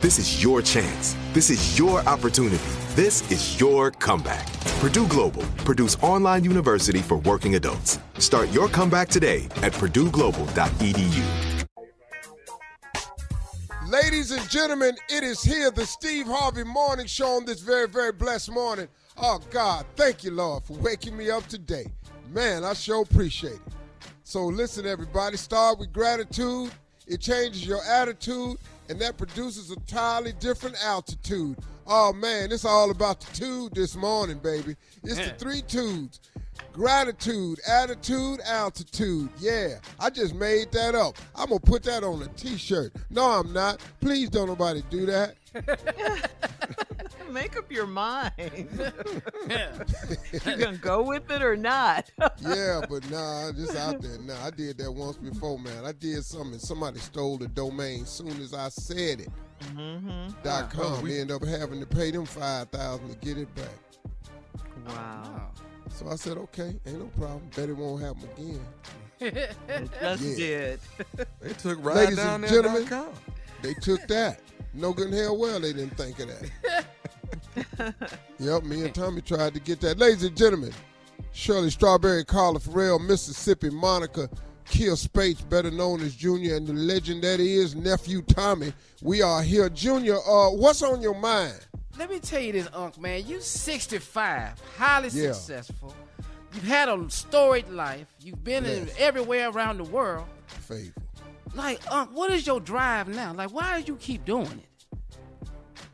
This is your chance. This is your opportunity. This is your comeback. Purdue Global, Purdue's online university for working adults. Start your comeback today at purdueglobal.edu. Ladies and gentlemen, it is here, the Steve Harvey Morning Show on this very, very blessed morning. Oh, God, thank you, Lord, for waking me up today. Man, I sure appreciate it. So, listen, everybody, start with gratitude. It changes your attitude, and that produces a entirely different altitude. Oh, man, it's all about the tude this morning, baby. It's the three tudes gratitude, attitude, altitude. Yeah, I just made that up. I'm going to put that on a t shirt. No, I'm not. Please don't nobody do that. Make up your mind. you gonna go with it or not? yeah, but nah, just out there. Nah, I did that once before, man. I did something. Somebody stole the domain soon as I said it. Mm-hmm. Dot com. We end up having to pay them five thousand to get it back. Wow. So I said, okay, ain't no problem. Bet it won't happen again. It just Yeah. did. They took Ladies down and there. gentlemen, dot com. they took that. No good in hell well they didn't think of that. Yep, me and Tommy tried to get that. Ladies and gentlemen, Shirley Strawberry, Carla Ferrell, Mississippi, Monica, Kier Spates, better known as Junior, and the legend that is nephew Tommy. We are here. Junior, uh, what's on your mind? Let me tell you this, Unc, man. You 65, highly Yeah. successful. You've had a storied life. You've been in everywhere around the world. Faithful. Like, Unc, what is your drive now? Like, why do you keep doing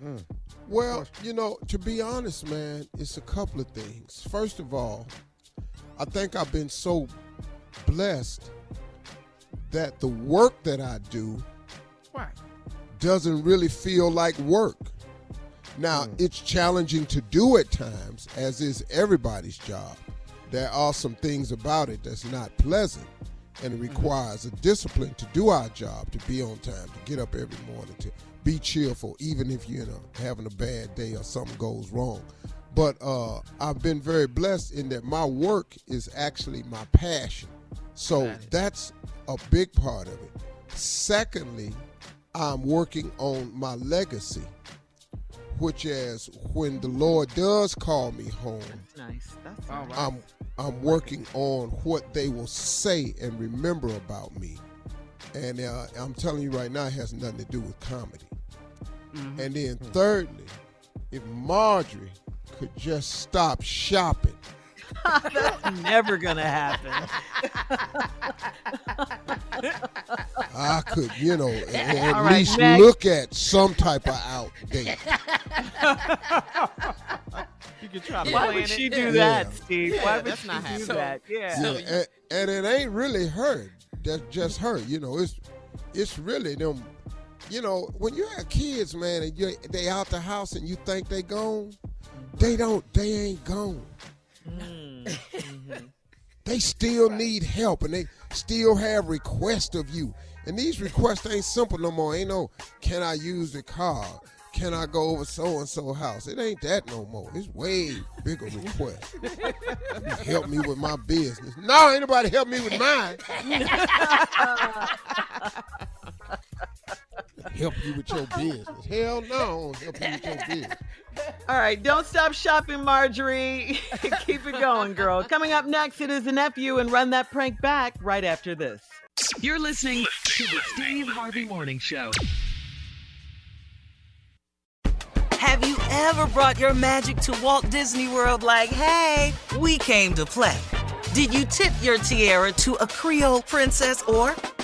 it? Well, you know, to be honest, man, it's a couple of things. First of all, I think I've been so blessed that the work that I do Right. doesn't really feel like work. Now, hmm. it's challenging to do at times, as is everybody's job. There are some things about it that's not pleasant, and it requires a discipline to do our job, to be on time, to get up every morning, to be cheerful, even if you're having a bad day or something goes wrong. But uh, I've been very blessed in that my work is actually my passion. So that's a big part of it. Secondly, I'm working on my legacy, which is when the Lord does call me home, Nice. That's All right. I'm I'm working on what they will say and remember about me. And uh, I'm telling you right now, it has nothing to do with comedy. And then thirdly, if Marjorie could just stop shopping, never gonna happen. I could, you know, a- at All right, least next. look at some type of out date. You could try to Why plan would it. she do Yeah. that, Steve? Why would she not do happening. that? Yeah. Yeah, and, and it ain't really her. That's just her. You know, it's it's really them. You know, when you have kids, man, and you they out the house and you think they gone, they don't. They ain't gone. Mm. Mm-hmm. They still need help, and they still have requests of you. And these requests ain't simple no more. Ain't no, can I use the car? Can I go over so and so house? It ain't that no more. It's way bigger request. help me with my business. No, ain't nobody help me with mine. help you with your business. Hell no, I don't help you with your business. All right, don't stop shopping, Marjorie. Keep it going, girl. Coming up next, it is the nephew and run that prank back right after this. You're listening to the Steve Harvey Morning Show. Have you ever brought your magic to Walt Disney World like, hey, we came to play? Did you tip your tiara to a Creole princess or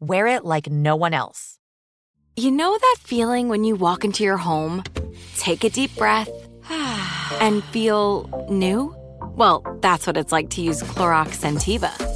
wear it like no one else. You know that feeling when you walk into your home, take a deep breath, and feel new? Well, that's what it's like to use Clorox Scentiva.